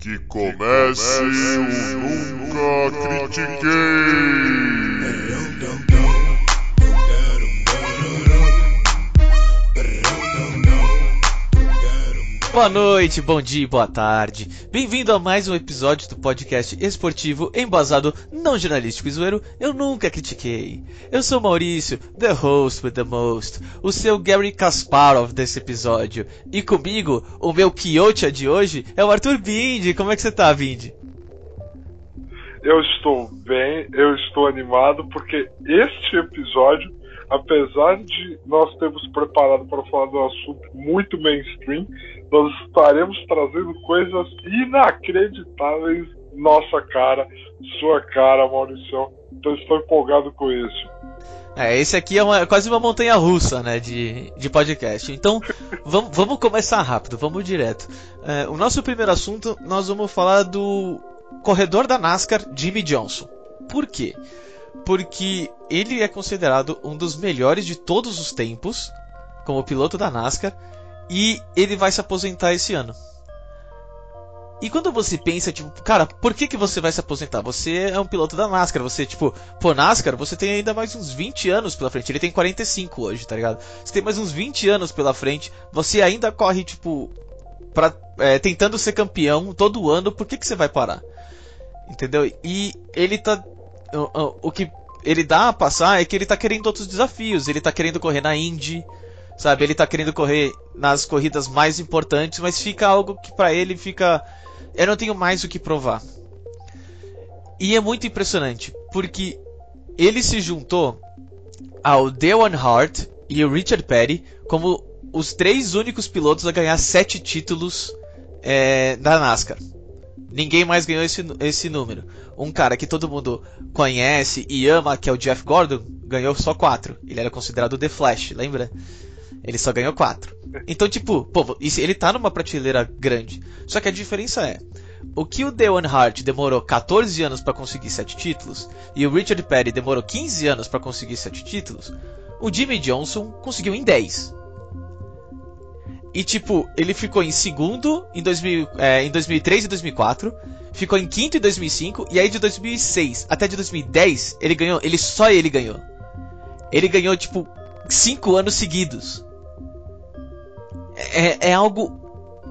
Que comece o Nunca Critiquei! Boa noite, bom dia e boa tarde. Bem-vindo a mais um episódio do podcast esportivo embasado não jornalístico e zoeiro Eu Nunca Critiquei. Eu sou Maurício, the host with the most, o seu Gary Kasparov desse episódio. E comigo, o meu Kyocha de hoje é o Arthur Bindi. Como é que você tá, Bindi? Eu estou bem, eu estou animado porque este episódio apesar de nós termos preparado para falar de um assunto muito mainstream, nós estaremos trazendo coisas inacreditáveis nossa cara, sua cara, Maurício. Então estou empolgado com isso. É, esse aqui é uma, quase uma montanha russa, né, de, de podcast. Então, vamos, vamos começar rápido, vamos direto. É, o nosso primeiro assunto, nós vamos falar do corredor da NASCAR, Jimmy Johnson. Por quê? porque ele é considerado um dos melhores de todos os tempos como piloto da NASCAR e ele vai se aposentar esse ano. E quando você pensa, tipo, cara, por que, que você vai se aposentar? Você é um piloto da NASCAR, você, tipo, pô, NASCAR, você tem ainda mais uns 20 anos pela frente. Ele tem 45 hoje, tá ligado? Você tem mais uns 20 anos pela frente, você ainda corre, tipo, pra, é, tentando ser campeão todo ano, por que, que você vai parar? Entendeu? E ele tá o, o que ele dá a passar é que ele tá querendo outros desafios. Ele tá querendo correr na Indy, sabe? Ele tá querendo correr nas corridas mais importantes, mas fica algo que para ele fica. Eu não tenho mais o que provar. E é muito impressionante, porque ele se juntou ao Dale Hart e o Richard Petty como os três únicos pilotos a ganhar sete títulos é, da NASCAR. Ninguém mais ganhou esse, esse número. Um cara que todo mundo conhece e ama, que é o Jeff Gordon, ganhou só quatro. Ele era considerado The Flash, lembra? Ele só ganhou quatro. Então, tipo, pô, ele tá numa prateleira grande. Só que a diferença é. O que o Dale Hart demorou 14 anos para conseguir 7 títulos e o Richard Petty demorou 15 anos para conseguir 7 títulos, o Jimmy Johnson conseguiu em 10. E tipo, ele ficou em segundo em, 2000, é, em 2003 e 2004, ficou em quinto em 2005 e aí de 2006 até de 2010 ele ganhou, ele só ele ganhou. Ele ganhou tipo cinco anos seguidos. É, é algo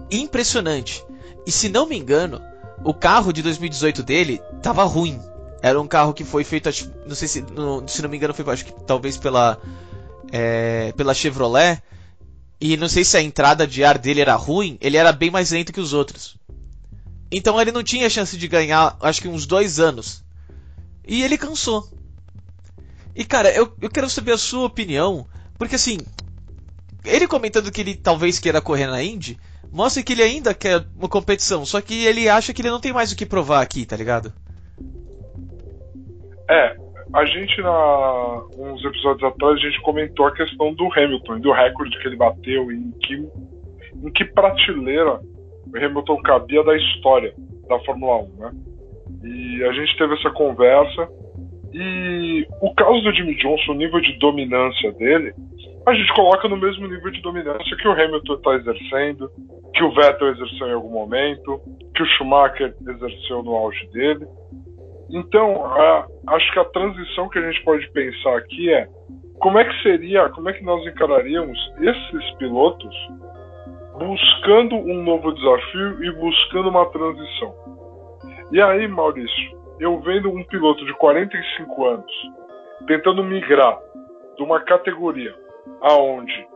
impressionante. E se não me engano, o carro de 2018 dele tava ruim. Era um carro que foi feito, não sei se, não, se não me engano, foi acho que talvez pela é, pela Chevrolet e não sei se a entrada de ar dele era ruim, ele era bem mais lento que os outros. Então ele não tinha chance de ganhar, acho que uns dois anos. E ele cansou. E cara, eu, eu quero saber a sua opinião, porque assim, ele comentando que ele talvez queira correr na Indy, mostra que ele ainda quer uma competição, só que ele acha que ele não tem mais o que provar aqui, tá ligado? É, a gente, na, uns episódios atrás, a gente comentou a questão do Hamilton, do recorde que ele bateu, em que, em que prateleira o Hamilton cabia da história da Fórmula 1, né? E a gente teve essa conversa. E o caso do Jimmy Johnson, o nível de dominância dele, a gente coloca no mesmo nível de dominância que o Hamilton está exercendo, que o Vettel exerceu em algum momento, que o Schumacher exerceu no auge dele. Então, a, acho que a transição que a gente pode pensar aqui é como é que seria, como é que nós encararíamos esses pilotos buscando um novo desafio e buscando uma transição. E aí, Maurício, eu vendo um piloto de 45 anos tentando migrar de uma categoria aonde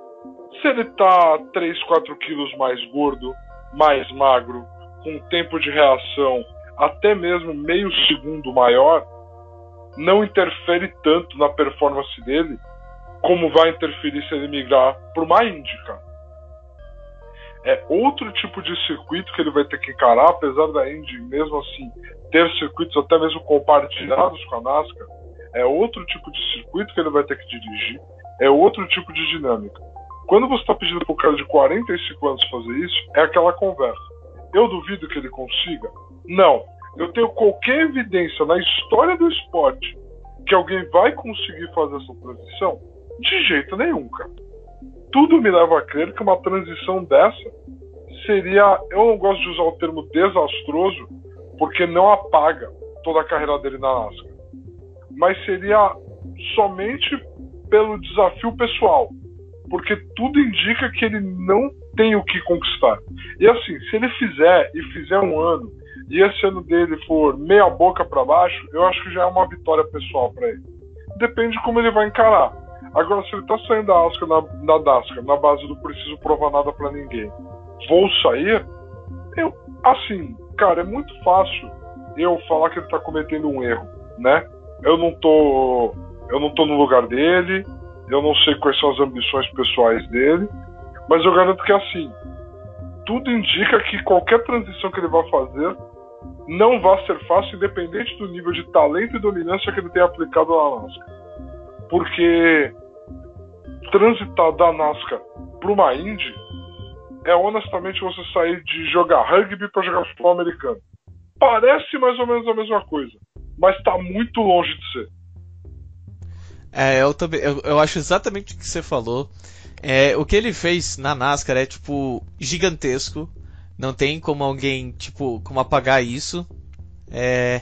se ele tá 3, 4 quilos mais gordo, mais magro, com tempo de reação até mesmo meio segundo maior, não interfere tanto na performance dele como vai interferir se ele migrar para uma Índica. É outro tipo de circuito que ele vai ter que encarar, apesar da Indy, mesmo assim, ter circuitos até mesmo compartilhados com a NASCAR. É outro tipo de circuito que ele vai ter que dirigir, é outro tipo de dinâmica. Quando você está pedindo para um cara de 45 anos fazer isso, é aquela conversa. Eu duvido que ele consiga? Não. Eu tenho qualquer evidência na história do esporte que alguém vai conseguir fazer essa transição? De jeito nenhum, cara. Tudo me leva a crer que uma transição dessa seria. Eu não gosto de usar o termo desastroso, porque não apaga toda a carreira dele na NASCAR. Mas seria somente pelo desafio pessoal. Porque tudo indica que ele não tem o que conquistar. E assim, se ele fizer e fizer um ano, e esse ano dele for meia boca para baixo, eu acho que já é uma vitória pessoal para ele. Depende de como ele vai encarar. Agora, se ele tá saindo da Asca na, Dasca, na base do preciso provar nada para ninguém, vou sair, eu, assim, cara, é muito fácil eu falar que ele tá cometendo um erro, né? Eu não tô, eu não tô no lugar dele, eu não sei quais são as ambições pessoais dele, mas eu garanto que assim, tudo indica que qualquer transição que ele vai fazer não vai ser fácil, independente do nível de talento e dominância que ele tenha aplicado na NASCAR. Porque transitar da NASCAR para uma Indy é honestamente você sair de jogar rugby para jogar futebol americano. Parece mais ou menos a mesma coisa, mas está muito longe de ser. É, eu também, eu, eu acho exatamente o que você falou. É, o que ele fez na NASCAR é tipo gigantesco. Não tem como alguém tipo como apagar isso. É,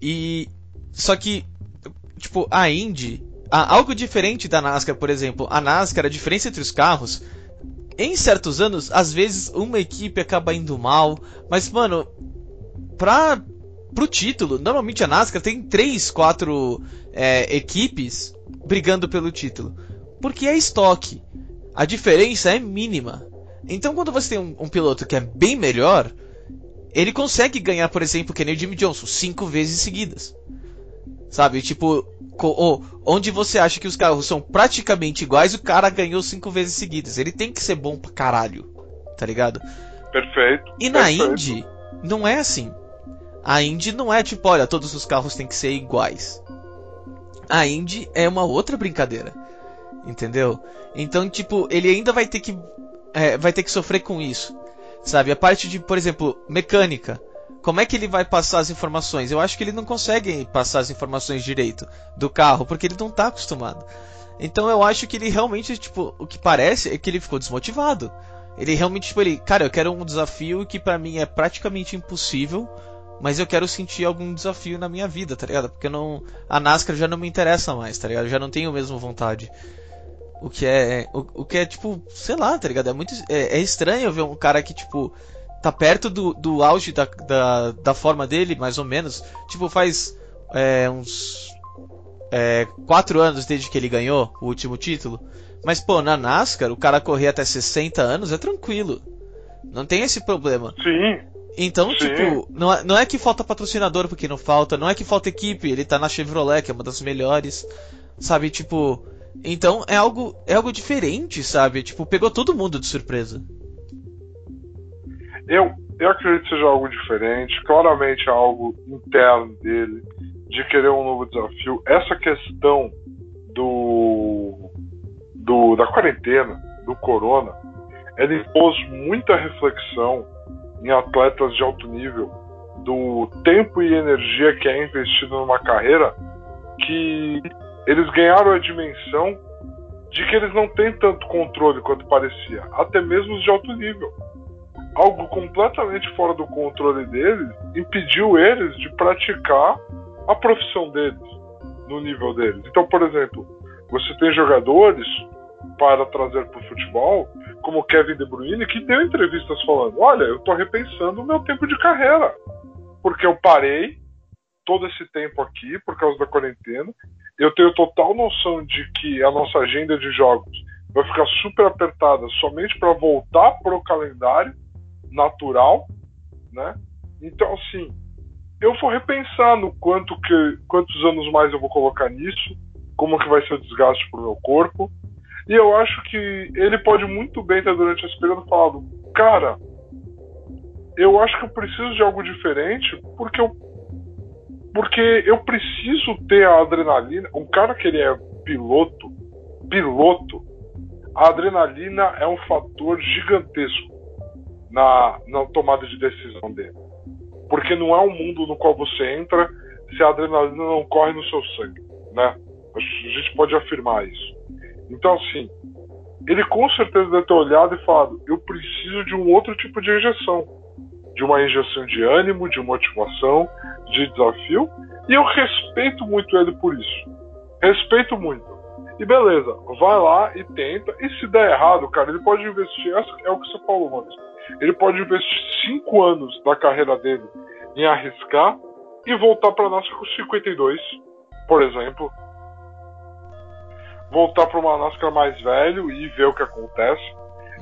e só que tipo a Indy algo diferente da NASCAR, por exemplo. A NASCAR, a diferença entre os carros, em certos anos, às vezes uma equipe acaba indo mal, mas, mano, pra, pro título, normalmente a NASCAR tem 3, 4 é, equipes brigando pelo título. Porque é estoque. A diferença é mínima. Então, quando você tem um, um piloto que é bem melhor, ele consegue ganhar, por exemplo, que nem o Jimmy Johnson, cinco vezes seguidas. Sabe? Tipo, onde você acha que os carros são praticamente iguais, o cara ganhou cinco vezes seguidas. Ele tem que ser bom pra caralho. Tá ligado? Perfeito. E na perfeito. Indy, não é assim. A Indy não é tipo, olha, todos os carros têm que ser iguais. A Indy é uma outra brincadeira. Entendeu? Então, tipo, ele ainda vai ter que. É, vai ter que sofrer com isso. Sabe? A parte de, por exemplo, mecânica. Como é que ele vai passar as informações? Eu acho que ele não consegue passar as informações direito do carro, porque ele não está acostumado. Então eu acho que ele realmente, tipo, o que parece é que ele ficou desmotivado. Ele realmente, tipo, ele, cara, eu quero um desafio que para mim é praticamente impossível, mas eu quero sentir algum desafio na minha vida, tá ligado? Porque não, a NASCAR já não me interessa mais, tá ligado? Eu já não tenho a mesma vontade. O que é, o, o que é tipo, sei lá, tá ligado? É muito, é, é estranho ver um cara que, tipo, tá perto do, do auge da, da, da forma dele, mais ou menos. Tipo, faz é, uns é, quatro anos desde que ele ganhou o último título. Mas, pô, na NASCAR, o cara correr até 60 anos é tranquilo. Não tem esse problema. Sim. Então, Sim. tipo, não é, não é que falta patrocinador porque não falta, não é que falta equipe, ele tá na Chevrolet, que é uma das melhores, sabe? Tipo, então é algo, é algo diferente, sabe? Tipo, pegou todo mundo de surpresa. Eu, eu acredito que seja algo diferente, claramente é algo interno dele, de querer um novo desafio. Essa questão do, do da quarentena, do corona, ela impôs muita reflexão em atletas de alto nível do tempo e energia que é investido numa carreira que eles ganharam a dimensão de que eles não têm tanto controle quanto parecia, até mesmo os de alto nível algo completamente fora do controle deles impediu eles de praticar a profissão deles no nível deles. Então, por exemplo, você tem jogadores para trazer para o futebol, como Kevin De Bruyne, que deu entrevistas falando: Olha, eu estou repensando o meu tempo de carreira, porque eu parei todo esse tempo aqui por causa da quarentena. Eu tenho total noção de que a nossa agenda de jogos vai ficar super apertada somente para voltar para o calendário natural, né? Então, assim, eu vou repensar no quanto que, quantos anos mais eu vou colocar nisso, como que vai ser o desgaste pro meu corpo. E eu acho que ele pode muito bem ter durante esse período falado, cara, eu acho que eu preciso de algo diferente, porque eu porque eu preciso ter a adrenalina. Um cara que ele é piloto, piloto, a adrenalina é um fator gigantesco na, na tomada de decisão dele. Porque não é um mundo no qual você entra se a adrenalina não corre no seu sangue, né? A gente pode afirmar isso. Então, assim, ele com certeza deve ter olhado e falado: eu preciso de um outro tipo de injeção. De uma injeção de ânimo, de motivação, de desafio. E eu respeito muito ele por isso. Respeito muito. E beleza, vai lá e tenta. E se der errado, cara, ele pode investir. É o que você falou, mano. Ele pode investir cinco anos da carreira dele em arriscar e voltar para nós com 52, por exemplo. Voltar para uma NASCAR mais velho e ver o que acontece.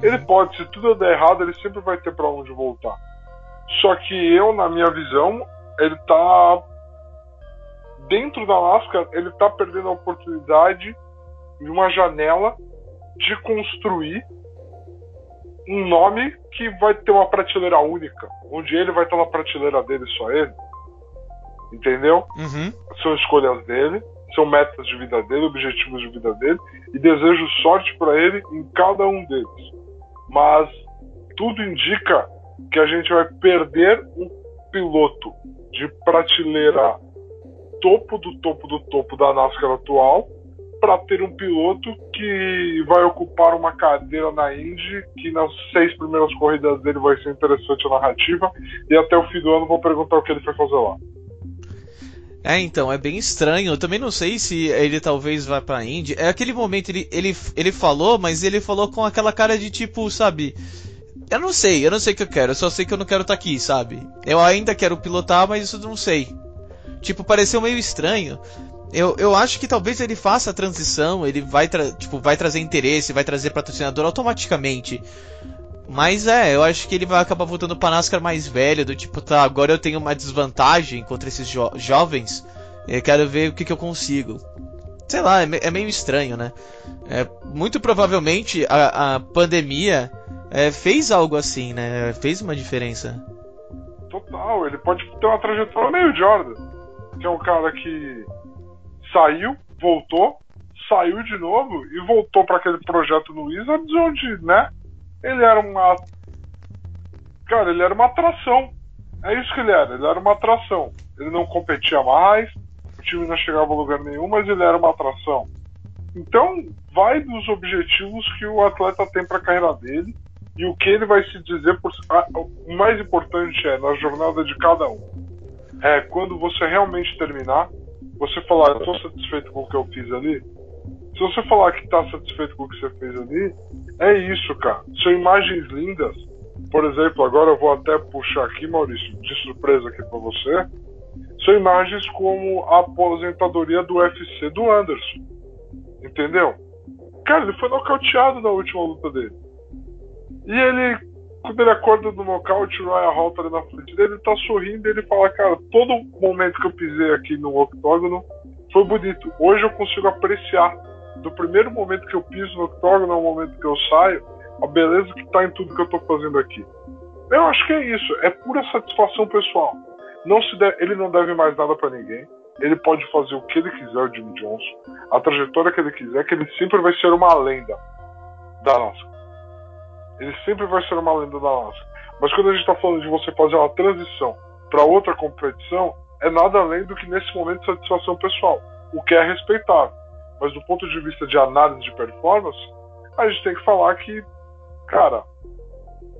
Ele pode, se tudo der errado, ele sempre vai ter para onde voltar. Só que eu, na minha visão, ele tá dentro da NASCAR, ele tá perdendo a oportunidade de uma janela de construir um nome que vai ter uma prateleira única, onde ele vai estar na prateleira dele só ele. Entendeu? Uhum. São escolhas dele, são metas de vida dele, objetivos de vida dele, e desejo sorte para ele em cada um deles. Mas tudo indica que a gente vai perder um piloto de prateleira topo do topo do topo da NASCAR atual para ter um piloto que vai ocupar uma cadeira na Indy, que nas seis primeiras corridas dele vai ser interessante a narrativa, e até o fim do ano vou perguntar o que ele foi fazer lá. É, então, é bem estranho. Eu também não sei se ele talvez vá pra Indy. É aquele momento, ele, ele, ele falou, mas ele falou com aquela cara de tipo, sabe? Eu não sei, eu não sei o que eu quero, eu só sei que eu não quero estar tá aqui, sabe? Eu ainda quero pilotar, mas isso não sei. Tipo, pareceu meio estranho. Eu, eu acho que talvez ele faça a transição, ele vai, tipo, vai trazer interesse, vai trazer patrocinador automaticamente. Mas é, eu acho que ele vai acabar voltando para NASCAR mais velho, do tipo, tá, agora eu tenho uma desvantagem contra esses jo jovens, eu quero ver o que, que eu consigo. Sei lá, é, me é meio estranho, né? É, muito provavelmente a, a pandemia é, fez algo assim, né? Fez uma diferença. Total, ele pode ter uma trajetória meio Jordan, que é um cara que saiu, voltou, saiu de novo e voltou para aquele projeto no Wizards, onde, né, ele era uma. Cara, ele era uma atração. É isso que ele era, ele era uma atração. Ele não competia mais, o time não chegava a lugar nenhum, mas ele era uma atração. Então, vai dos objetivos que o atleta tem para a carreira dele e o que ele vai se dizer por. Ah, o mais importante é na jornada de cada um. É quando você realmente terminar, você falar, estou satisfeito com o que eu fiz ali. Se você falar que está satisfeito com o que você fez ali, é isso, cara. São imagens lindas. Por exemplo, agora eu vou até puxar aqui, Maurício, de surpresa aqui para você. São imagens como a aposentadoria do UFC do Anderson. Entendeu? Cara, ele foi nocauteado na última luta dele. E ele quando ele acorda do nocaute, o Ryan Hall tá ali na frente dele, ele tá sorrindo e ele fala, cara, todo momento que eu pisei aqui no octógono foi bonito. Hoje eu consigo apreciar, do primeiro momento que eu piso no octógono ao momento que eu saio, a beleza que tá em tudo que eu tô fazendo aqui. Eu acho que é isso, é pura satisfação pessoal. Não se deve, ele não deve mais nada para ninguém. Ele pode fazer o que ele quiser, o Jimmy Johnson, a trajetória que ele quiser, que ele sempre vai ser uma lenda da nossa. Ele sempre vai ser uma lenda da NASCAR. Mas quando a gente está falando de você fazer uma transição para outra competição, é nada além do que nesse momento satisfação pessoal, o que é respeitável. Mas do ponto de vista de análise de performance, a gente tem que falar que, cara,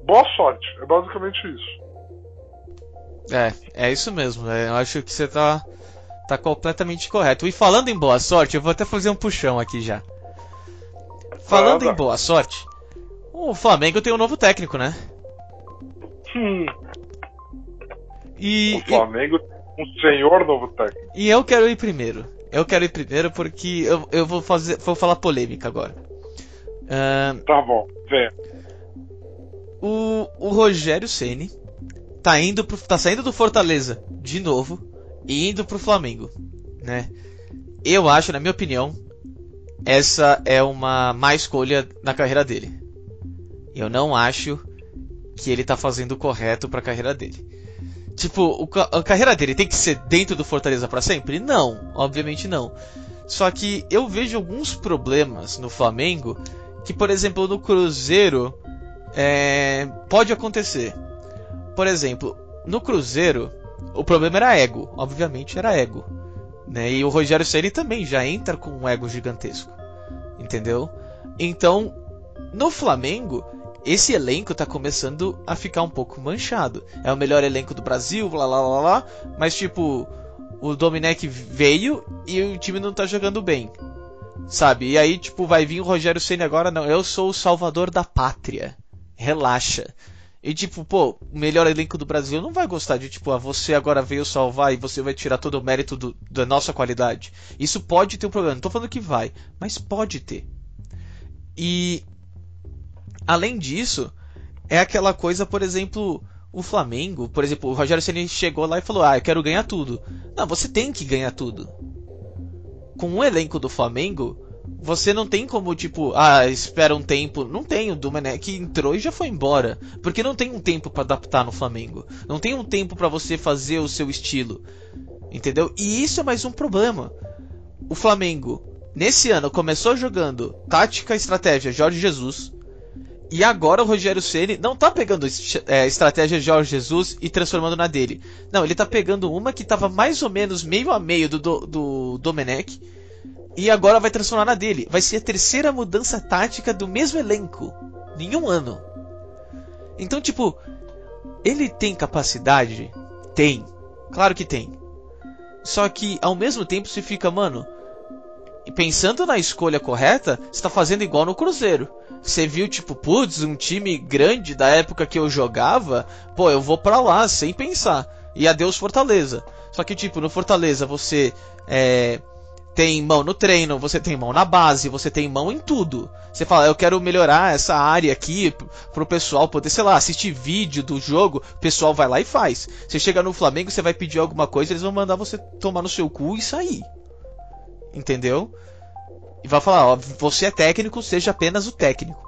boa sorte. É basicamente isso. É, é isso mesmo. É, eu acho que você tá, tá completamente correto. E falando em boa sorte, eu vou até fazer um puxão aqui já. Falando em boa sorte, o Flamengo tem um novo técnico, né? Hum. E, o Flamengo tem um senhor novo técnico. E eu quero ir primeiro. Eu quero ir primeiro porque eu, eu vou fazer. Vou falar polêmica agora. Uh, tá bom, vem. O, o Rogério Ceni tá indo pro, tá saindo do Fortaleza de novo e indo pro Flamengo, né? Eu acho, na minha opinião, essa é uma má escolha na carreira dele. Eu não acho que ele tá fazendo o correto para a carreira dele. Tipo, o, a carreira dele tem que ser dentro do Fortaleza para sempre? Não, obviamente não. Só que eu vejo alguns problemas no Flamengo que, por exemplo, no Cruzeiro é, pode acontecer. Por exemplo, no Cruzeiro o problema era ego, obviamente era ego. Né? E o Rogério Ceni também já entra com um ego gigantesco, entendeu? Então No Flamengo, esse elenco tá começando a ficar um pouco manchado. É o melhor elenco do Brasil, blá blá blá blá, mas tipo, o Domenech veio e o time não tá jogando bem. Sabe? E aí, tipo, vai vir o Rogério Senna agora, não, eu sou o salvador da pátria. Relaxa. E tipo, pô, o melhor elenco do Brasil não vai gostar de, tipo, ah, você agora veio salvar e você vai tirar todo o mérito do, da nossa qualidade. Isso pode ter um problema. Não tô falando que vai, mas pode ter. E além disso, é aquela coisa, por exemplo, o Flamengo, por exemplo, o Rogério Ceni chegou lá e falou: "Ah, eu quero ganhar tudo". Não, você tem que ganhar tudo. Com o elenco do Flamengo, você não tem como, tipo, ah, espera um tempo. Não tem, o Domenech entrou e já foi embora. Porque não tem um tempo para adaptar no Flamengo. Não tem um tempo para você fazer o seu estilo. Entendeu? E isso é mais um problema. O Flamengo, nesse ano, começou jogando tática estratégia Jorge Jesus. E agora o Rogério Ceni não tá pegando é, estratégia Jorge Jesus e transformando na dele. Não, ele tá pegando uma que tava mais ou menos meio a meio do, do, do Domenech e agora vai transformar na dele. Vai ser a terceira mudança tática do mesmo elenco. Em um ano. Então, tipo, ele tem capacidade? Tem. Claro que tem. Só que ao mesmo tempo você fica, mano, pensando na escolha correta, você tá fazendo igual no Cruzeiro. Você viu, tipo, putz, um time grande da época que eu jogava, pô, eu vou pra lá sem pensar. E adeus Fortaleza. Só que, tipo, no Fortaleza você é, tem mão no treino, você tem mão na base, você tem mão em tudo. Você fala, eu quero melhorar essa área aqui pro pessoal poder, sei lá, assistir vídeo do jogo, o pessoal vai lá e faz. Você chega no Flamengo, você vai pedir alguma coisa, eles vão mandar você tomar no seu cu e sair. Entendeu? E vai falar, ó, você é técnico, seja apenas o técnico.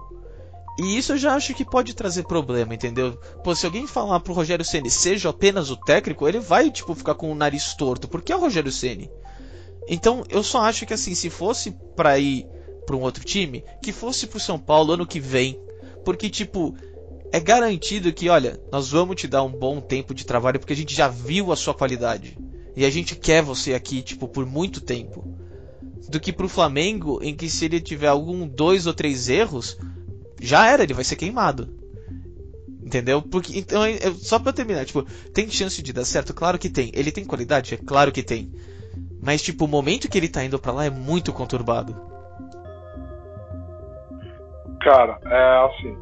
E isso eu já acho que pode trazer problema, entendeu? Pô, se alguém falar pro Rogério Ceni seja apenas o técnico, ele vai, tipo, ficar com o nariz torto, porque é o Rogério Ceni. Então, eu só acho que assim, se fosse para ir para um outro time, que fosse pro São Paulo ano que vem, porque tipo, é garantido que, olha, nós vamos te dar um bom tempo de trabalho porque a gente já viu a sua qualidade. E a gente quer você aqui, tipo, por muito tempo. Do que pro Flamengo, em que se ele tiver algum dois ou três erros, já era, ele vai ser queimado. Entendeu? Porque então, só para terminar, tipo, tem chance de dar certo? Claro que tem. Ele tem qualidade? É claro que tem. Mas, tipo, o momento que ele tá indo para lá é muito conturbado. Cara, é assim.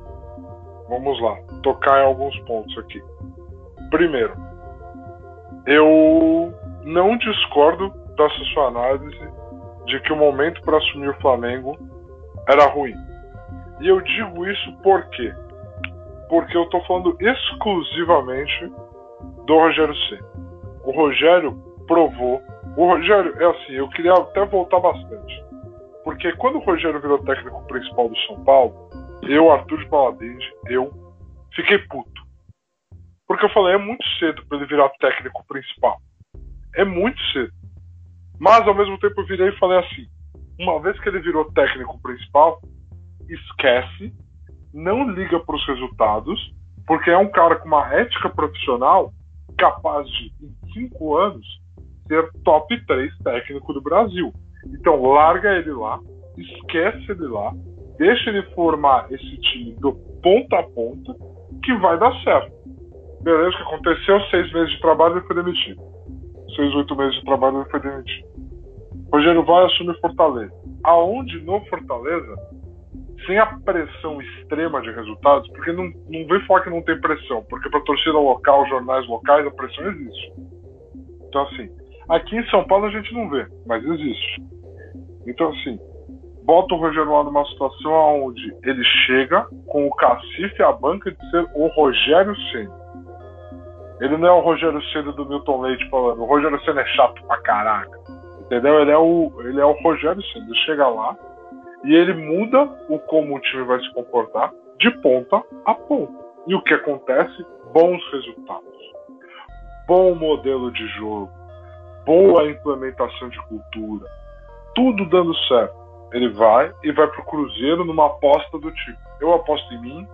Vamos lá. Tocar em alguns pontos aqui. Primeiro, eu não discordo dessa sua análise de que o momento para assumir o Flamengo era ruim. E eu digo isso por quê? Porque eu tô falando exclusivamente do Rogério C. O Rogério provou o Rogério, é assim, eu queria até voltar bastante. Porque quando o Rogério virou técnico principal do São Paulo, eu, Arthur de Baladende, eu fiquei puto. Porque eu falei, é muito cedo para ele virar técnico principal. É muito cedo. Mas ao mesmo tempo eu virei e falei assim: uma vez que ele virou técnico principal, esquece, não liga para os resultados, porque é um cara com uma ética profissional capaz de, em cinco anos, ser top 3 técnico do Brasil. Então larga ele lá, esquece ele lá, deixa ele formar esse time do ponta a ponta, que vai dar certo. Beleza, o que aconteceu? Seis meses de trabalho e foi demitido. Seis, oito meses de trabalho e foi demitido. Rogério vai assumir Fortaleza. Aonde no Fortaleza, sem a pressão extrema de resultados, porque não, não vem falar que não tem pressão, porque para torcida local, jornais locais, a pressão existe. Então, assim, Aqui em São Paulo a gente não vê, mas existe. Então, assim, bota o Rogério lá numa situação onde ele chega com o cacife a banca de ser o Rogério Senna. Ele não é o Rogério Senna do Milton Leite falando, o Rogério Senna é chato pra caraca. Entendeu? Ele é o, ele é o Rogério Senna. Ele chega lá e ele muda o como o time vai se comportar de ponta a ponta. E o que acontece? Bons resultados. Bom modelo de jogo boa implementação de cultura, tudo dando certo. Ele vai e vai pro Cruzeiro numa aposta do tipo: eu aposto em mim,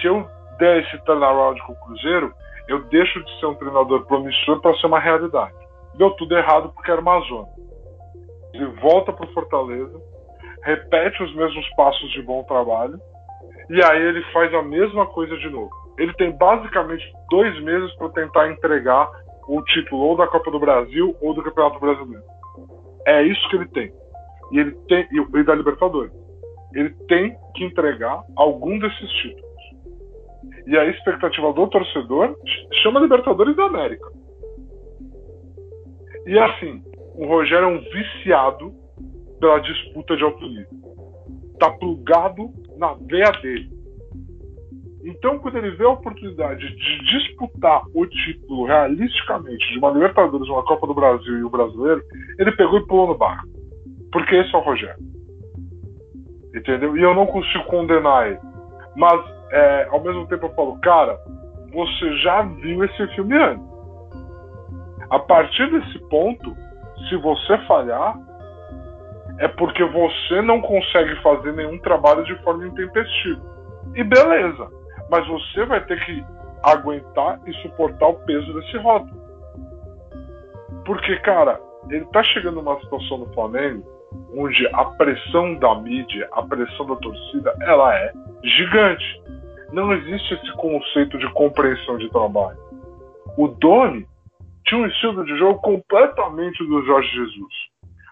se eu der esse turnaround com o Cruzeiro, eu deixo de ser um treinador promissor para ser uma realidade. Deu tudo errado porque era uma zona. Ele volta pro Fortaleza, repete os mesmos passos de bom trabalho E aí ele faz a mesma coisa de novo. Ele tem basicamente dois meses para tentar entregar o título ou da Copa do Brasil ou do Campeonato Brasileiro. É isso que ele tem. E ele tem e da Libertadores. Ele tem que entregar algum desses títulos. E a expectativa do torcedor chama Libertadores da América. E assim, o Rogério é um viciado pela disputa de alto nível. Tá plugado na veia dele. Então, quando ele vê a oportunidade de disputar o título realisticamente de uma Libertadores, uma Copa do Brasil e o brasileiro, ele pegou e pulou no barco. Porque esse é o Rogério. Entendeu? E eu não consigo condenar ele. Mas, é, ao mesmo tempo, eu falo, cara, você já viu esse filme antes. A partir desse ponto, se você falhar, é porque você não consegue fazer nenhum trabalho de forma intempestiva. E beleza, mas você vai ter que aguentar e suportar o peso desse rótulo. Porque, cara, ele tá chegando numa situação no Flamengo onde a pressão da mídia, a pressão da torcida, ela é gigante. Não existe esse conceito de compreensão de trabalho. O Doni tinha um estilo de jogo completamente do Jorge Jesus.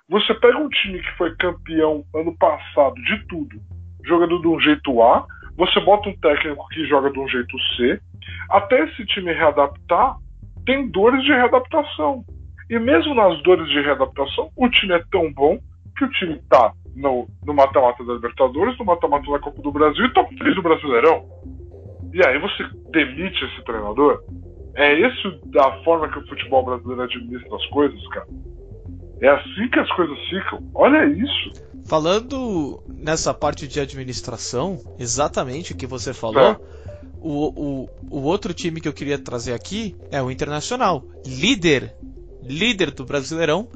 Você pega um time que foi campeão ano passado de tudo, jogando de um jeito A, você bota um técnico que joga de um jeito C, até esse time readaptar, tem dores de readaptação. E mesmo nas dores de readaptação, o time é tão bom que o time tá no, no mata-mata da Libertadores, no mata-mata da Copa do Brasil e top 3 do Brasileirão. E aí você demite esse treinador? É isso da forma que o futebol brasileiro administra as coisas, cara? É assim que as coisas ficam. Olha isso. Falando nessa parte de administração, exatamente o que você falou, é. o, o, o outro time que eu queria trazer aqui é o Internacional. Líder, líder do Brasileirão,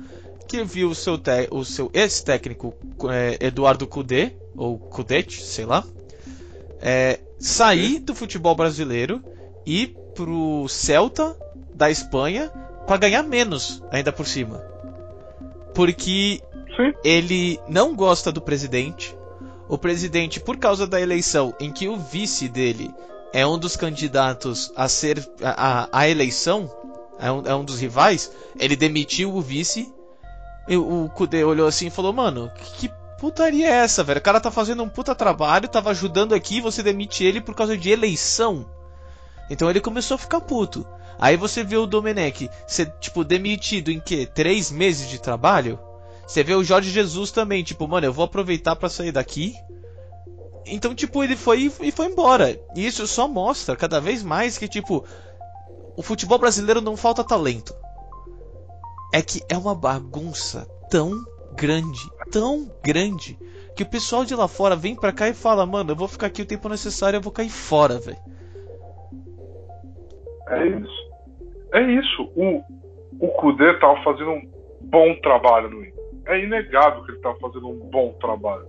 que viu o seu, te, o seu ex-técnico é, Eduardo Cudê, ou Cudete, sei lá, é, sair do futebol brasileiro e pro Celta da Espanha para ganhar menos ainda por cima. Porque Sim. ele não gosta do presidente. O presidente, por causa da eleição em que o vice dele é um dos candidatos a ser a, a, a eleição, é um, é um, dos rivais, ele demitiu o vice. O Kudê olhou assim e falou: Mano, que putaria é essa, velho? O cara tá fazendo um puta trabalho, tava ajudando aqui você demite ele por causa de eleição. Então ele começou a ficar puto. Aí você vê o Domenech ser, tipo, demitido em que? Três meses de trabalho? Você vê o Jorge Jesus também, tipo, mano, eu vou aproveitar para sair daqui. Então, tipo, ele foi e foi embora. E isso só mostra cada vez mais que, tipo, o futebol brasileiro não falta talento. É que é uma bagunça tão grande, tão grande, que o pessoal de lá fora vem pra cá e fala, mano, eu vou ficar aqui o tempo necessário, eu vou cair fora, velho. É isso. É isso. O, o Kudê tava fazendo um bom trabalho no. É inegável que ele tava fazendo um bom trabalho.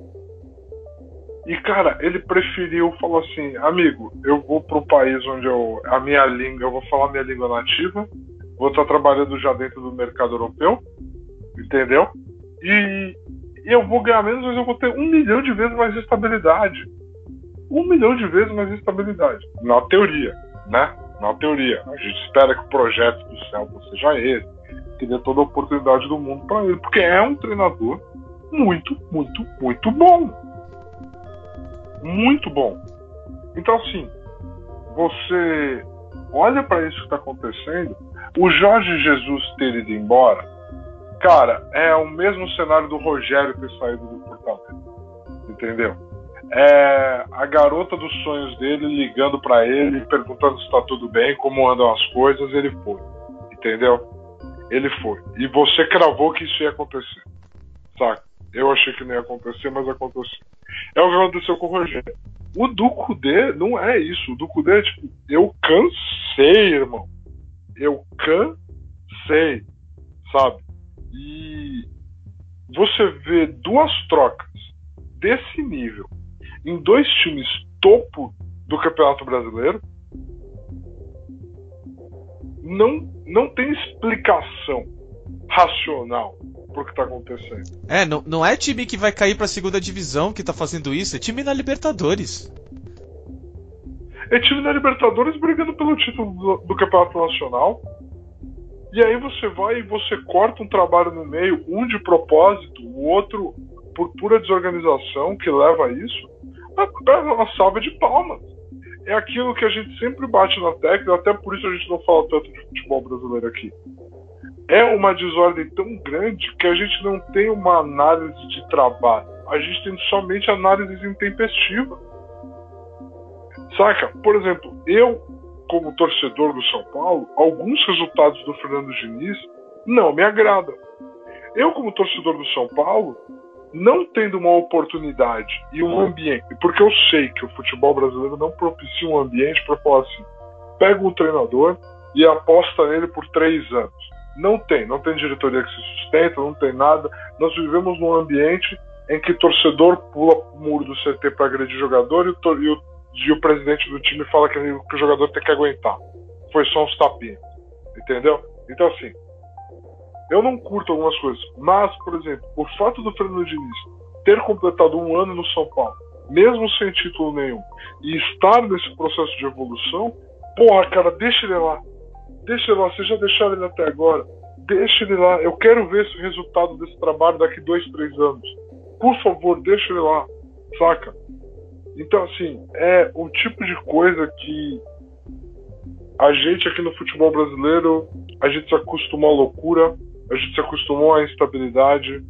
E, cara, ele preferiu, falou assim, amigo, eu vou um país onde eu, a minha língua, eu vou falar minha língua nativa, vou estar trabalhando já dentro do mercado europeu, entendeu? E, eu vou ganhar menos, mas eu vou ter um milhão de vezes mais estabilidade. Um milhão de vezes mais estabilidade. Na teoria, né? na teoria. A gente espera que o projeto do Celta seja esse, que dê toda a oportunidade do mundo para ele, porque é um treinador muito, muito, muito bom. Muito bom. Então, assim, você olha para isso que está acontecendo, o Jorge Jesus ter ido embora, cara, é o mesmo cenário do Rogério ter saído do Fortaleza. Entendeu? é a garota dos sonhos dele ligando para ele, perguntando se tá tudo bem, como andam as coisas, ele foi. Entendeu? Ele foi. E você cravou que isso ia acontecer. Saca? Eu achei que não ia acontecer, mas aconteceu. É o que aconteceu com o Rogério. O Duco D não é isso. O Duco D é tipo, eu cansei, irmão. Eu cansei. Sabe? E você vê duas trocas desse nível em dois times topo do Campeonato Brasileiro. Não, não tem explicação racional pro que tá acontecendo. É, não, não é time que vai cair pra segunda divisão que tá fazendo isso, é time na Libertadores. É time da Libertadores brigando pelo título do, do Campeonato Nacional. E aí você vai e você corta um trabalho no meio, um de propósito, o outro por pura desorganização que leva a isso. É uma salva de palmas. É aquilo que a gente sempre bate na tecla, até por isso a gente não fala tanto de futebol brasileiro aqui. É uma desordem tão grande que a gente não tem uma análise de trabalho. A gente tem somente análises intempestivas. Saca? Por exemplo, eu, como torcedor do São Paulo, alguns resultados do Fernando Diniz não me agradam. Eu, como torcedor do São Paulo, não tendo uma oportunidade e um ambiente, porque eu sei que o futebol brasileiro não propicia um ambiente para falar assim: pega um treinador e aposta nele por três anos. Não tem, não tem diretoria que se sustenta, não tem nada. Nós vivemos num ambiente em que o torcedor pula o muro do CT para agredir jogador e o, e, o, e o, presidente do time fala que, que o jogador tem que aguentar. Foi só uns tapinhos. Entendeu? Então, assim, eu não curto algumas coisas, mas, por exemplo, o fato do Fernando Diniz ter completado um ano no São Paulo, mesmo sem título nenhum, e estar nesse processo de evolução, porra, cara, deixa ele lá. Deixa ele lá, vocês já deixaram ele até agora. Deixa ele lá. Eu quero ver esse resultado desse trabalho daqui dois, três anos. Por favor, deixa ele lá. Saca? Então, assim, é o tipo de coisa que a gente aqui no futebol brasileiro, a gente se acostumou à loucura, a gente se acostumou à instabilidade,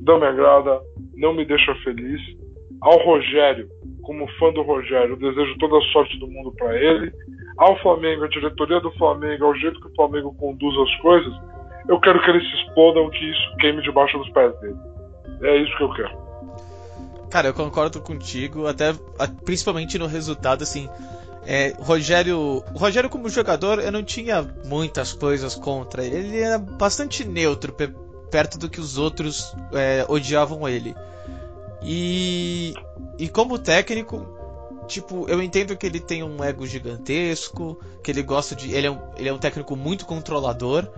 não me agrada, não me deixa feliz. Ao Rogério, como fã do Rogério, eu desejo toda a sorte do mundo para ele. Ao Flamengo, a diretoria do Flamengo, ao jeito que o Flamengo conduz as coisas, eu quero que eles se explodam, que isso queime debaixo dos pés dele. É isso que eu quero. Cara, eu concordo contigo, até principalmente no resultado, assim. É, Rogério, Rogério como jogador, eu não tinha muitas coisas contra ele. Ele era bastante neutro perto do que os outros é, odiavam ele. E, e como técnico, tipo, eu entendo que ele tem um ego gigantesco, que ele gosta de, ele é um, ele é um técnico muito controlador,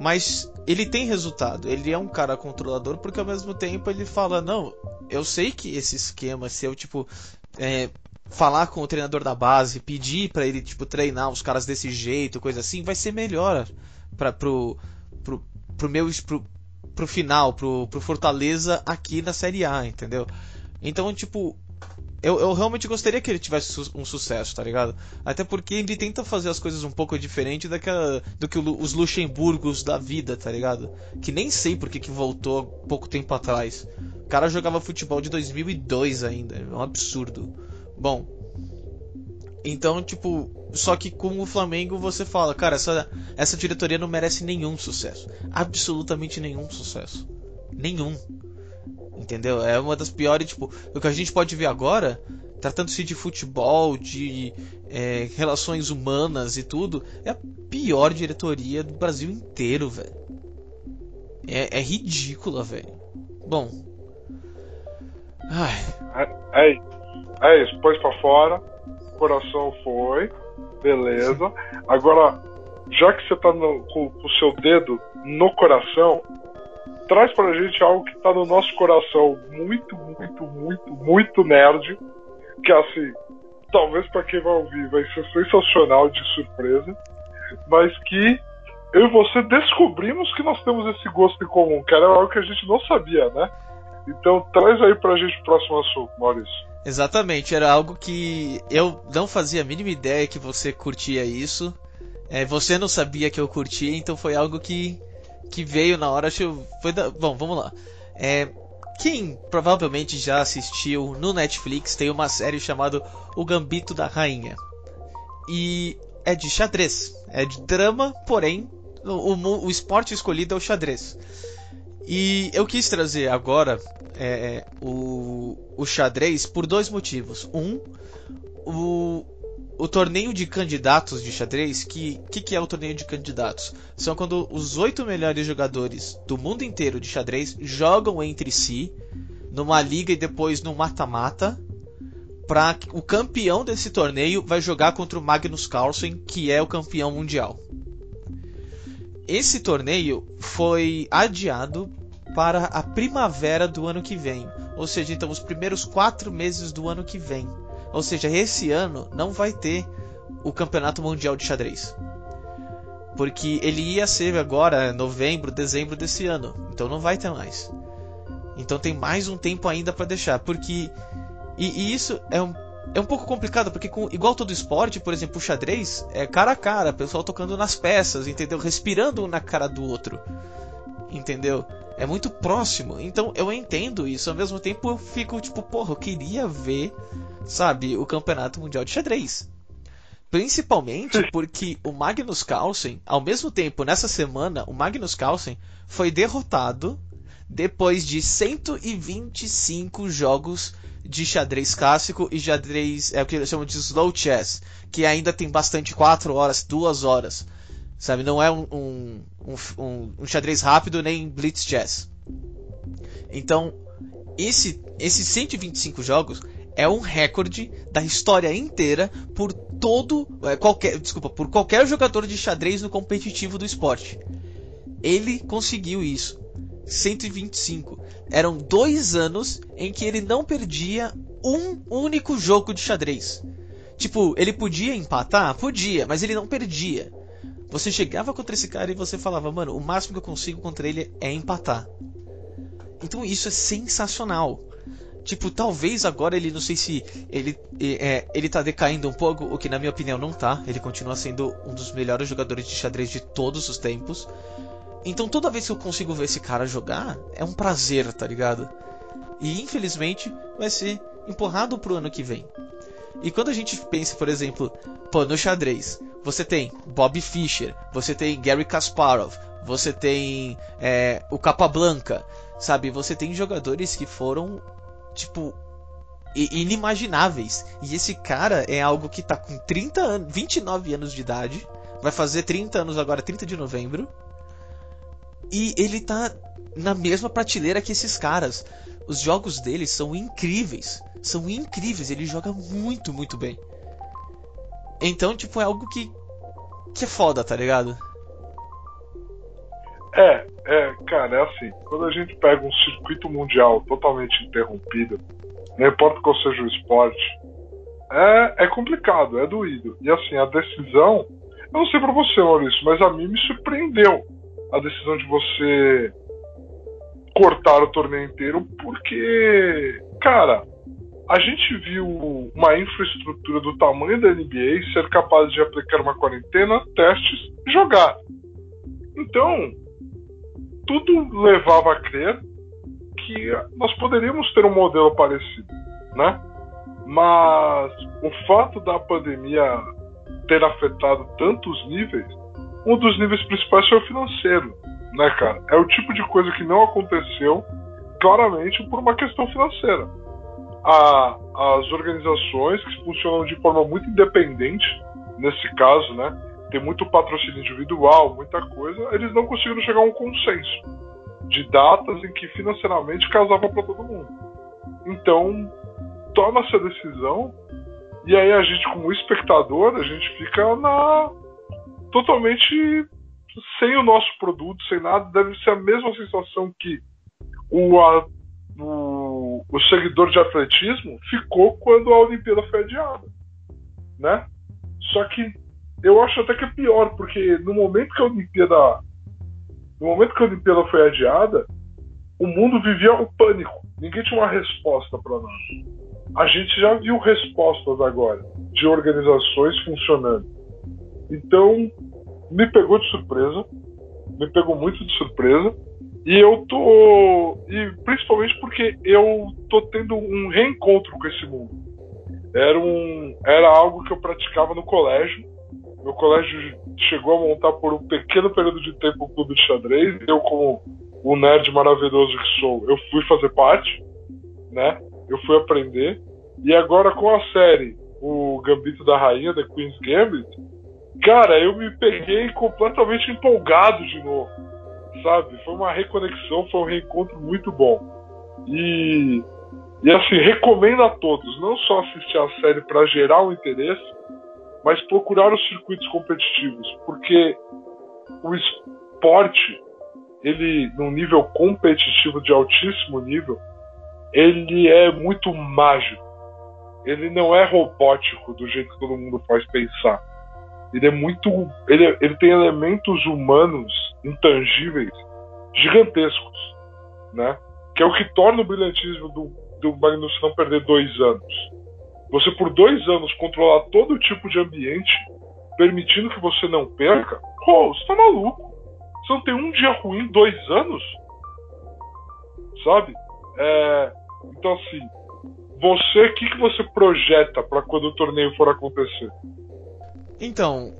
mas ele tem resultado. Ele é um cara controlador porque ao mesmo tempo ele fala não, eu sei que esse esquema, se eu tipo é, falar com o treinador da base, pedir para ele tipo treinar os caras desse jeito, coisa assim, vai ser melhor para pro, pro, pro meu pro, pro final, pro, pro Fortaleza aqui na Série A, entendeu? Então, tipo, eu, eu realmente gostaria que ele tivesse su um sucesso, tá ligado? Até porque ele tenta fazer as coisas um pouco diferente daquela, do que o, os Luxemburgos da vida, tá ligado? Que nem sei por que, que voltou pouco tempo atrás. O cara jogava futebol de 2002 ainda, é um absurdo. Bom, então, tipo, só que com o Flamengo você fala, cara, essa, essa diretoria não merece nenhum sucesso. Absolutamente nenhum sucesso. Nenhum. Entendeu? É uma das piores, tipo, o que a gente pode ver agora, tratando-se de futebol, de é, relações humanas e tudo, é a pior diretoria do Brasil inteiro, velho. É, é ridícula, velho. Bom. Ai. É, é é isso, pôs pra fora, coração foi, beleza. Agora, já que você tá no, com, com o seu dedo no coração, traz pra gente algo que tá no nosso coração muito, muito, muito, muito nerd. Que assim, talvez para quem vai ouvir vai ser sensacional de surpresa, mas que eu e você descobrimos que nós temos esse gosto em comum, que era algo que a gente não sabia, né? Então traz aí pra gente o próximo assunto, Maurício. Exatamente, era algo que eu não fazia a mínima ideia que você curtia isso. É, você não sabia que eu curtia, então foi algo que, que veio na hora. Acho, foi da, bom, vamos lá. É, quem provavelmente já assistiu no Netflix tem uma série chamada O Gambito da Rainha. E é de xadrez. É de drama, porém, o, o, o esporte escolhido é o xadrez. E eu quis trazer agora é, o, o xadrez por dois motivos. Um, o, o torneio de candidatos de xadrez, que que, que é o torneio de candidatos? São quando os oito melhores jogadores do mundo inteiro de xadrez jogam entre si numa liga e depois no mata-mata. Para o campeão desse torneio vai jogar contra o Magnus Carlsen, que é o campeão mundial. Esse torneio foi adiado para a primavera do ano que vem. Ou seja, então os primeiros quatro meses do ano que vem. Ou seja, esse ano não vai ter o Campeonato Mundial de Xadrez. Porque ele ia ser agora, novembro, dezembro desse ano. Então não vai ter mais. Então tem mais um tempo ainda para deixar. Porque. E, e, isso é um, é um pouco complicado, porque com, igual todo esporte, por exemplo, o xadrez, é cara a cara, pessoal tocando nas peças, entendeu? Respirando um na cara do outro. Entendeu? É muito próximo. Então eu entendo isso. Ao mesmo tempo eu fico tipo, porra, eu queria ver, sabe, o campeonato mundial de xadrez. Principalmente porque o Magnus Carlsen, ao mesmo tempo, nessa semana, o Magnus Carlsen foi derrotado depois de 125 jogos de xadrez clássico e xadrez, é o que eles chamam de slow chess, que ainda tem bastante 4 horas, 2 horas. Sabe, não é um, um, um, um xadrez rápido nem blitz chess. Então, esse, esses 125 jogos é um recorde da história inteira por todo é, qualquer desculpa por qualquer jogador de xadrez no competitivo do esporte. Ele conseguiu isso. 125. Eram dois anos em que ele não perdia um único jogo de xadrez. Tipo, ele podia empatar? Podia, mas ele não perdia. Você chegava contra esse cara e você falava, mano, o máximo que eu consigo contra ele é empatar. Então isso é sensacional. Tipo, talvez agora ele, não sei se ele, é, ele tá decaindo um pouco, o que na minha opinião não tá. Ele continua sendo um dos melhores jogadores de xadrez de todos os tempos. Então toda vez que eu consigo ver esse cara jogar, é um prazer, tá ligado? E infelizmente vai ser empurrado pro ano que vem. E quando a gente pensa, por exemplo, pô, no xadrez, você tem Bob Fischer, você tem Gary Kasparov, você tem é, o Capablanca, sabe? Você tem jogadores que foram tipo, inimagináveis. E esse cara é algo que tá com 30 anos, 29 anos de idade, vai fazer 30 anos agora, 30 de novembro. E ele tá na mesma prateleira que esses caras. Os jogos dele são incríveis. São incríveis, ele joga muito, muito bem. Então, tipo, é algo que que é foda, tá ligado? É, é, cara, é assim. Quando a gente pega um circuito mundial totalmente interrompido, não importa qual seja o esporte, é, é complicado, é doído. E assim, a decisão, eu não sei pra você, Maurício, mas a mim me surpreendeu a decisão de você cortar o torneio inteiro, porque, cara, a gente viu uma infraestrutura do tamanho da NBA ser capaz de aplicar uma quarentena, testes, jogar. Então, tudo levava a crer que nós poderíamos ter um modelo parecido, né? Mas o fato da pandemia ter afetado tantos níveis, um dos níveis principais foi o financeiro, né, cara? É o tipo de coisa que não aconteceu claramente por uma questão financeira. A, as organizações que funcionam de forma muito independente, nesse caso, né? tem muito patrocínio individual, muita coisa, eles não conseguiram chegar a um consenso de datas em que financeiramente casava para todo mundo. Então, toma-se a decisão e aí a gente, como espectador, a gente fica na totalmente sem o nosso produto, sem nada. Deve ser a mesma sensação que o, a, o, o seguidor de atletismo ficou quando a Olimpíada foi adiada, né? Só que eu acho até que é pior, porque no momento que a Olimpíada. No momento que a Olimpíada foi adiada, o mundo vivia o pânico. Ninguém tinha uma resposta para nós. A gente já viu respostas agora de organizações funcionando. Então, me pegou de surpresa. Me pegou muito de surpresa. E eu tô. E principalmente porque eu tô tendo um reencontro com esse mundo. Era, um, era algo que eu praticava no colégio meu colégio chegou a montar por um pequeno período de tempo um clube de xadrez. Eu, como o nerd maravilhoso que sou, eu fui fazer parte, né? Eu fui aprender. E agora com a série O Gambito da Rainha, The Queen's Gambit, cara, eu me peguei completamente empolgado de novo, sabe? Foi uma reconexão, foi um reencontro muito bom. E, e assim, recomendo a todos, não só assistir a série para gerar um interesse, mas procurar os circuitos competitivos, porque o esporte, ele num nível competitivo de altíssimo nível, ele é muito mágico. ele não é robótico do jeito que todo mundo faz pensar. Ele é muito. Ele, ele tem elementos humanos intangíveis gigantescos, né? Que é o que torna o brilhantismo do, do Magnus não perder dois anos. Você, por dois anos, controlar todo tipo de ambiente, permitindo que você não perca, pô, você tá maluco. Você não tem um dia ruim dois anos? Sabe? É, então, assim, você, o que, que você projeta para quando o torneio for acontecer? Então,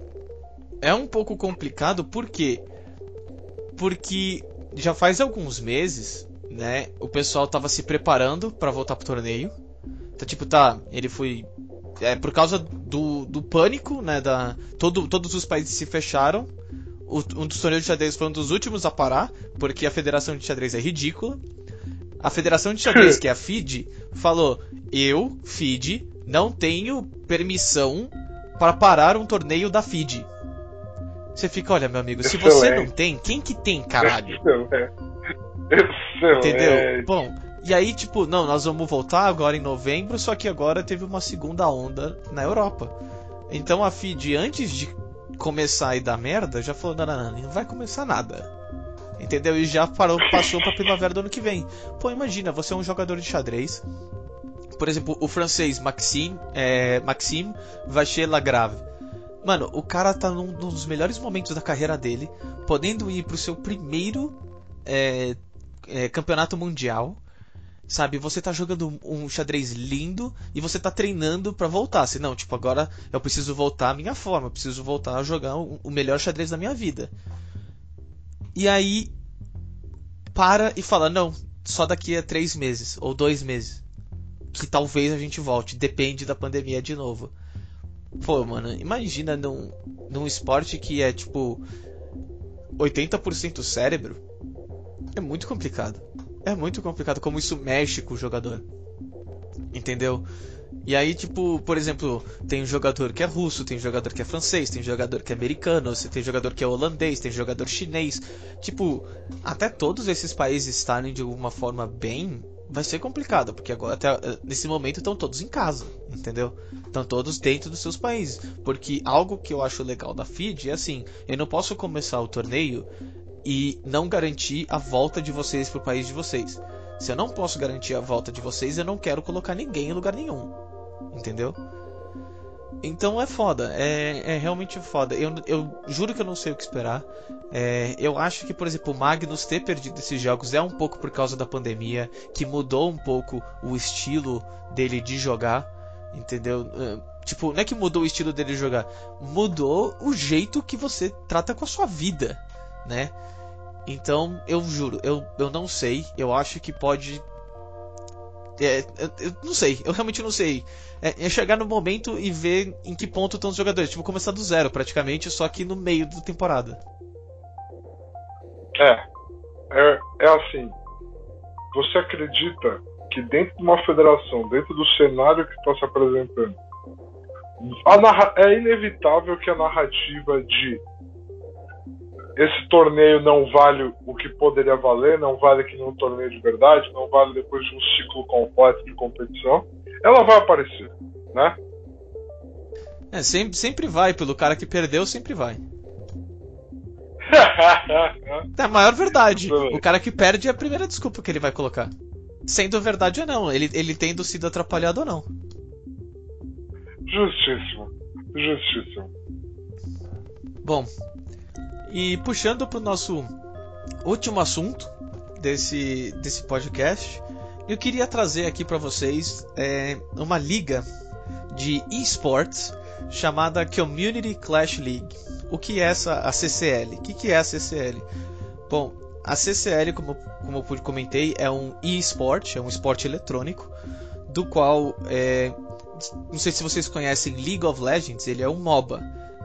é um pouco complicado, por quê? Porque já faz alguns meses, né, o pessoal tava se preparando para voltar pro torneio. Então, tipo, tá, ele foi é por causa do, do pânico, né, da todo, todos os países se fecharam. O, um dos torneios de xadrez foi um dos últimos a parar, porque a Federação de Xadrez é ridícula. A Federação de Xadrez, que é a FIDE, falou: "Eu, FIDE, não tenho permissão para parar um torneio da FIDE". Você fica, olha, meu amigo, se você não tem, quem que tem, caralho? Entendeu? Bom, e aí, tipo, não, nós vamos voltar agora em novembro, só que agora teve uma segunda onda na Europa. Então a FID, antes de começar e dar merda, já falou: não, não, não, não vai começar nada. Entendeu? E já parou, passou pra primavera do ano que vem. Pô, imagina, você é um jogador de xadrez. Por exemplo, o francês Maxime, é, Maxime Vacher-Lagrave. Mano, o cara tá num dos melhores momentos da carreira dele, podendo ir pro seu primeiro é, é, campeonato mundial. Sabe, você tá jogando um xadrez lindo e você tá treinando para voltar. Se não, tipo, agora eu preciso voltar à minha forma, eu preciso voltar a jogar o melhor xadrez da minha vida. E aí para e fala, não, só daqui a três meses ou dois meses. Que talvez a gente volte, depende da pandemia de novo. Pô, mano, imagina num, num esporte que é tipo 80% cérebro. É muito complicado. É muito complicado como isso mexe com o jogador. Entendeu? E aí, tipo, por exemplo, tem um jogador que é russo, tem um jogador que é francês, tem um jogador que é americano, tem um jogador que é holandês, tem um jogador chinês. Tipo, até todos esses países estarem de alguma forma bem, vai ser complicado, porque agora até nesse momento estão todos em casa, entendeu? Estão todos dentro dos seus países. Porque algo que eu acho legal da FID é assim, eu não posso começar o torneio e não garantir a volta de vocês pro país de vocês. Se eu não posso garantir a volta de vocês, eu não quero colocar ninguém em lugar nenhum. Entendeu? Então é foda, é, é realmente foda. Eu, eu juro que eu não sei o que esperar. É, eu acho que, por exemplo, o Magnus ter perdido esses jogos é um pouco por causa da pandemia, que mudou um pouco o estilo dele de jogar. Entendeu? É, tipo, não é que mudou o estilo dele de jogar, mudou o jeito que você trata com a sua vida, né? Então, eu juro, eu, eu não sei. Eu acho que pode é, eu, eu, não sei, eu realmente não sei. É, é, chegar no momento e ver em que ponto estão os jogadores. Tipo, começar do zero praticamente, só que no meio da temporada. É. É, é assim. Você acredita que dentro de uma federação, dentro do cenário que está se apresentando, é inevitável que a narrativa de esse torneio não vale o que poderia valer, não vale que num torneio de verdade, não vale depois de um ciclo completo de competição, ela vai aparecer, né? É, sempre, sempre vai, pelo cara que perdeu, sempre vai. é a maior verdade. O cara que perde é a primeira desculpa que ele vai colocar. Sendo verdade ou não, ele, ele tendo sido atrapalhado ou não. Justíssimo. Justíssimo. Bom, e puxando para o nosso último assunto desse, desse podcast, eu queria trazer aqui para vocês é, uma liga de esports chamada Community Clash League. O que é essa a CCL? O que, que é a CCL? Bom, a CCL, como, como eu comentei, é um e-sport, é um esporte eletrônico, do qual é, não sei se vocês conhecem League of Legends, ele é um MOBA,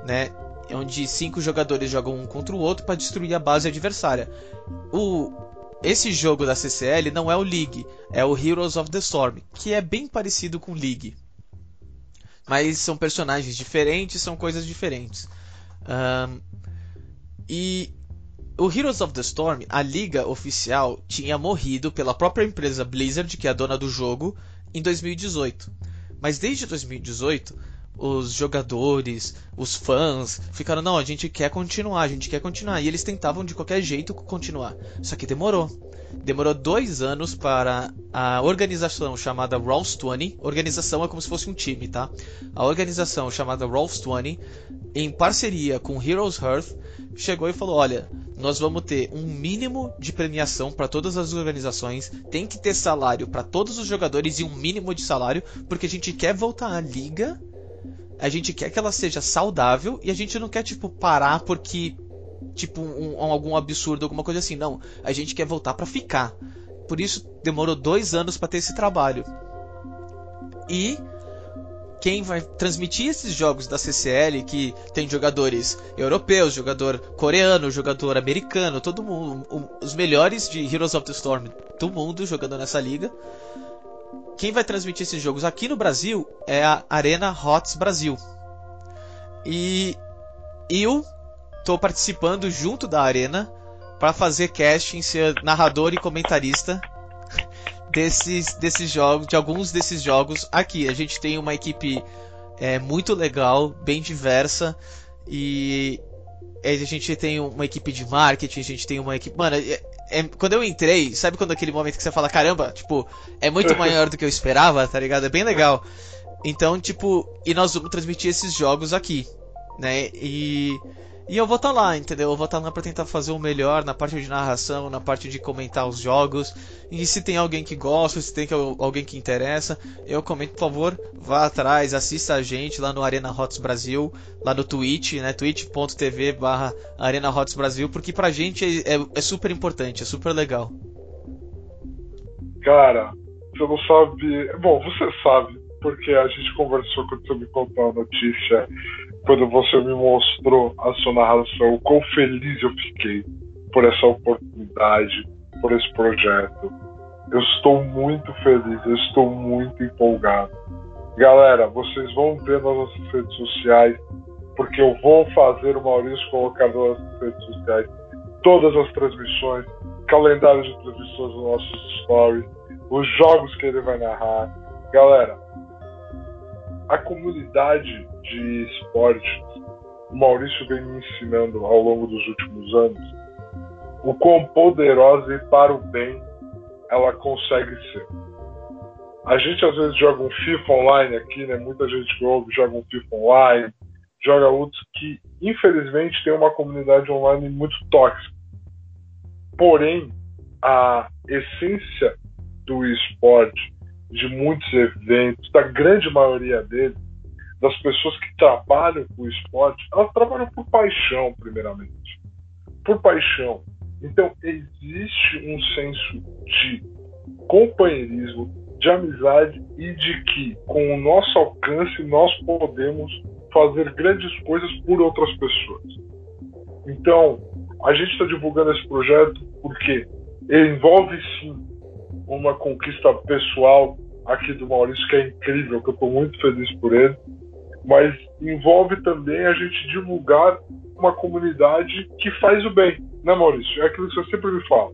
né? Onde cinco jogadores jogam um contra o outro para destruir a base adversária. O esse jogo da CCL não é o League, é o Heroes of the Storm, que é bem parecido com League. Mas são personagens diferentes, são coisas diferentes. Um, e o Heroes of the Storm, a liga oficial, tinha morrido pela própria empresa Blizzard, que é a dona do jogo, em 2018. Mas desde 2018, os jogadores, os fãs ficaram, não, a gente quer continuar, a gente quer continuar. E eles tentavam de qualquer jeito continuar. Só que demorou. Demorou dois anos para a organização chamada Rolls 20. Organização é como se fosse um time, tá? A organização chamada Rolls 20, em parceria com Heroes Hearth, chegou e falou: olha, nós vamos ter um mínimo de premiação para todas as organizações, tem que ter salário para todos os jogadores e um mínimo de salário, porque a gente quer voltar à liga a gente quer que ela seja saudável e a gente não quer, tipo, parar porque, tipo, um, um, algum absurdo, alguma coisa assim. Não, a gente quer voltar para ficar. Por isso demorou dois anos para ter esse trabalho. E quem vai transmitir esses jogos da CCL, que tem jogadores europeus, jogador coreano, jogador americano, todo mundo, os melhores de Heroes of the Storm do mundo jogando nessa liga quem vai transmitir esses jogos aqui no Brasil é a Arena Hots Brasil. E eu estou participando junto da Arena para fazer casting, ser narrador e comentarista desses, desses jogos, de alguns desses jogos aqui. A gente tem uma equipe é, muito legal, bem diversa e a gente tem uma equipe de marketing, a gente tem uma equipe. Mano, é, quando eu entrei, sabe quando aquele momento que você fala, caramba, tipo, é muito maior do que eu esperava, tá ligado? É bem legal. Então, tipo, e nós vamos transmitir esses jogos aqui, né? E e eu vou estar tá lá, entendeu? Eu vou estar tá lá para tentar fazer o melhor na parte de narração, na parte de comentar os jogos. E se tem alguém que gosta, se tem alguém que interessa, eu comento, por favor, vá atrás, assista a gente lá no Arena Hots Brasil, lá no Twitch, né? twitch.tv barra Arena Hots Brasil, porque pra gente é, é, é super importante, é super legal. Cara, você não sabe. Bom, você sabe, porque a gente conversou quando você me contou a notícia quando você me mostrou a sua narração, quão feliz eu fiquei por essa oportunidade, por esse projeto. Eu estou muito feliz, eu estou muito empolgado. Galera, vocês vão ver nas nossas redes sociais, porque eu vou fazer o Maurício colocar nas nossas redes sociais todas as transmissões, calendário de transmissões dos nossos stories, os jogos que ele vai narrar. Galera, a comunidade de esportes, o Maurício vem me ensinando ao longo dos últimos anos o quão poderosa e para o bem ela consegue ser. A gente às vezes joga um FIFA online aqui, né? Muita gente que ouve joga um FIFA online, joga outros que infelizmente tem uma comunidade online muito tóxica. Porém, a essência do esporte, de muitos eventos, da grande maioria deles, das pessoas que trabalham com o esporte, elas trabalham por paixão, primeiramente. Por paixão. Então, existe um senso de companheirismo, de amizade e de que, com o nosso alcance, nós podemos fazer grandes coisas por outras pessoas. Então, a gente está divulgando esse projeto porque ele envolve sim uma conquista pessoal aqui do Maurício que é incrível, que eu estou muito feliz por ele mas envolve também a gente divulgar uma comunidade que faz o bem, né, Maurício? É aquilo que você sempre me fala.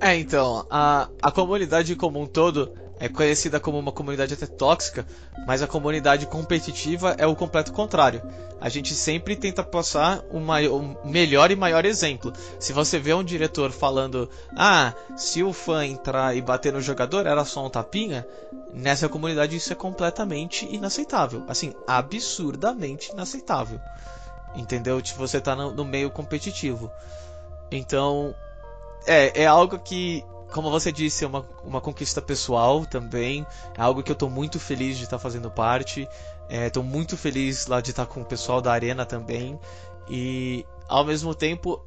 É, então, a, a comunidade como um todo é conhecida como uma comunidade até tóxica, mas a comunidade competitiva é o completo contrário. A gente sempre tenta passar o, o melhor e maior exemplo. Se você vê um diretor falando, ah, se o fã entrar e bater no jogador era só um tapinha, nessa comunidade isso é completamente inaceitável. Assim, absurdamente inaceitável. Entendeu? Tipo, você tá no, no meio competitivo. Então, é, é algo que como você disse, é uma, uma conquista pessoal também. É algo que eu estou muito feliz de estar tá fazendo parte. Estou é, muito feliz lá de estar tá com o pessoal da Arena também. E ao mesmo tempo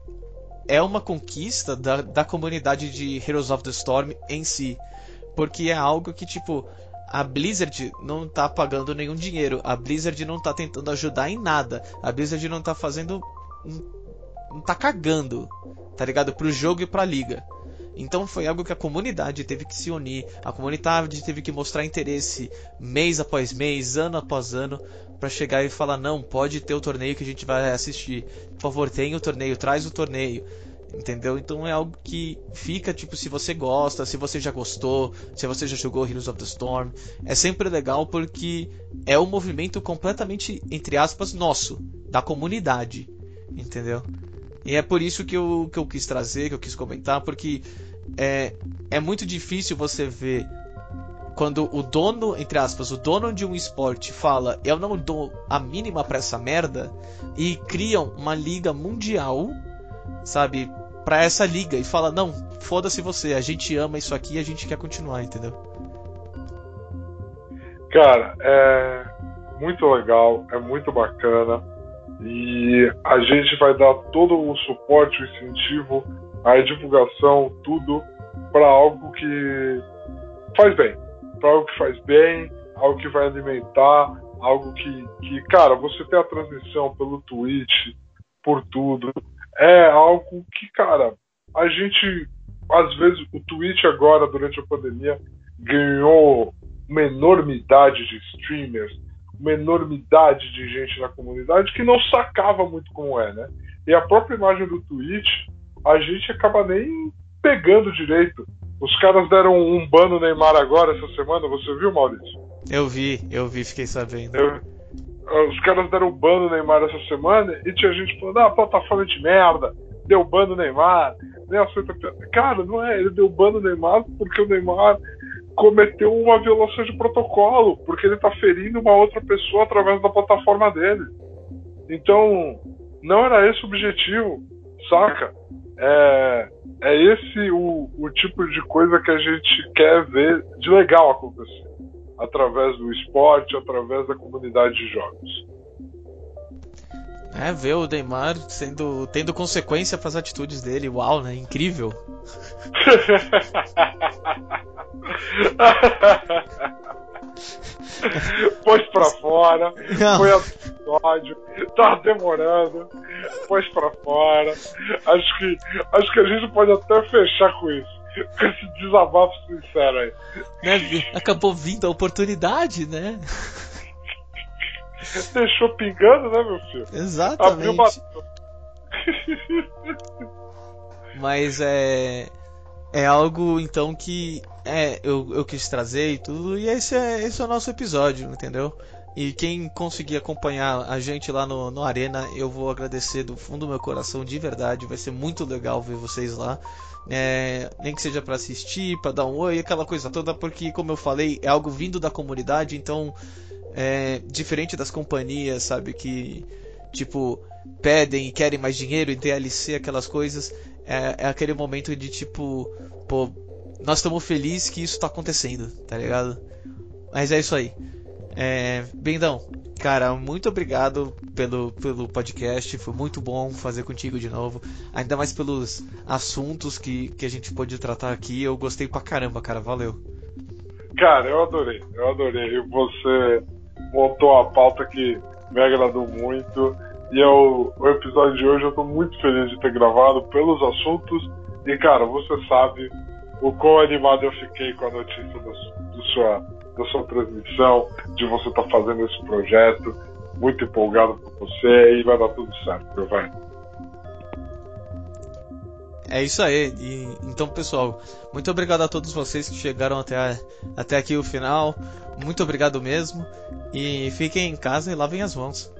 é uma conquista da, da comunidade de Heroes of the Storm em si. Porque é algo que, tipo, a Blizzard não tá pagando nenhum dinheiro. A Blizzard não tá tentando ajudar em nada. A Blizzard não tá fazendo. Não tá cagando, tá ligado? Pro jogo e pra liga. Então foi algo que a comunidade teve que se unir, a comunidade teve que mostrar interesse mês após mês, ano após ano, para chegar e falar: não, pode ter o torneio que a gente vai assistir. Por favor, tenha o torneio, traz o torneio. Entendeu? Então é algo que fica, tipo, se você gosta, se você já gostou, se você já jogou Heroes of the Storm, é sempre legal porque é um movimento completamente, entre aspas, nosso, da comunidade. Entendeu? E é por isso que eu, que eu quis trazer, que eu quis comentar, porque é, é muito difícil você ver quando o dono, entre aspas, o dono de um esporte fala eu não dou a mínima pra essa merda e criam uma liga mundial, sabe, pra essa liga e fala não, foda-se você, a gente ama isso aqui e a gente quer continuar, entendeu? Cara, é muito legal, é muito bacana e a gente vai dar todo o suporte, o incentivo, a divulgação, tudo para algo que faz bem. Para algo que faz bem, algo que vai alimentar, algo que, que, cara, você ter a transmissão pelo Twitch, por tudo, é algo que, cara, a gente, às vezes, o Twitch agora, durante a pandemia, ganhou uma enormidade de streamers, uma enormidade de gente na comunidade que não sacava muito como é, né? E a própria imagem do Twitch, a gente acaba nem pegando direito. Os caras deram um ban no Neymar agora, essa semana, você viu, Maurício? Eu vi, eu vi, fiquei sabendo. Eu, os caras deram um ban no Neymar essa semana e tinha gente falando, ah, plataforma de merda, deu ban no Neymar, nem aceita Cara, não é, ele deu ban no Neymar porque o Neymar cometeu uma violação de protocolo, porque ele tá ferindo uma outra pessoa através da plataforma dele. Então, não era esse o objetivo, saca? É, é esse o, o tipo de coisa que a gente quer ver de legal acontecer através do esporte, através da comunidade de jogos. É, ver o Neymar sendo, tendo consequência para as atitudes dele, uau, né? Incrível. pôs pra fora, Não. foi episódio, tá demorando, pôs pra fora. Acho que, acho que a gente pode até fechar com isso. Com esse desabafo sincero aí. Né, acabou vindo a oportunidade, né? Deixou pingando, né, meu filho? Exatamente. Abriu Mas é. É algo então que é, eu, eu quis trazer e tudo, e esse é, esse é o nosso episódio, entendeu? E quem conseguir acompanhar a gente lá no, no Arena, eu vou agradecer do fundo do meu coração, de verdade. Vai ser muito legal ver vocês lá. É, nem que seja para assistir, para dar um oi, aquela coisa toda, porque, como eu falei, é algo vindo da comunidade, então, é, diferente das companhias, sabe, que, tipo, pedem e querem mais dinheiro e DLC, aquelas coisas, é, é aquele momento de tipo, pô, nós estamos felizes que isso está acontecendo, tá ligado? Mas é isso aí. É, Bendão, cara, muito obrigado pelo, pelo podcast. Foi muito bom fazer contigo de novo. Ainda mais pelos assuntos que, que a gente pôde tratar aqui. Eu gostei pra caramba, cara. Valeu. Cara, eu adorei. Eu adorei. Você montou a pauta que me agradou muito. E eu, o episódio de hoje eu tô muito feliz de ter gravado pelos assuntos. E, cara, você sabe o quão animado eu fiquei com a notícia do sua, da sua transmissão, de você estar tá fazendo esse projeto. Muito empolgado por você e vai dar tudo certo, meu velho. É isso aí. E, então, pessoal, muito obrigado a todos vocês que chegaram até, até aqui o final. Muito obrigado mesmo. E fiquem em casa e lavem as mãos.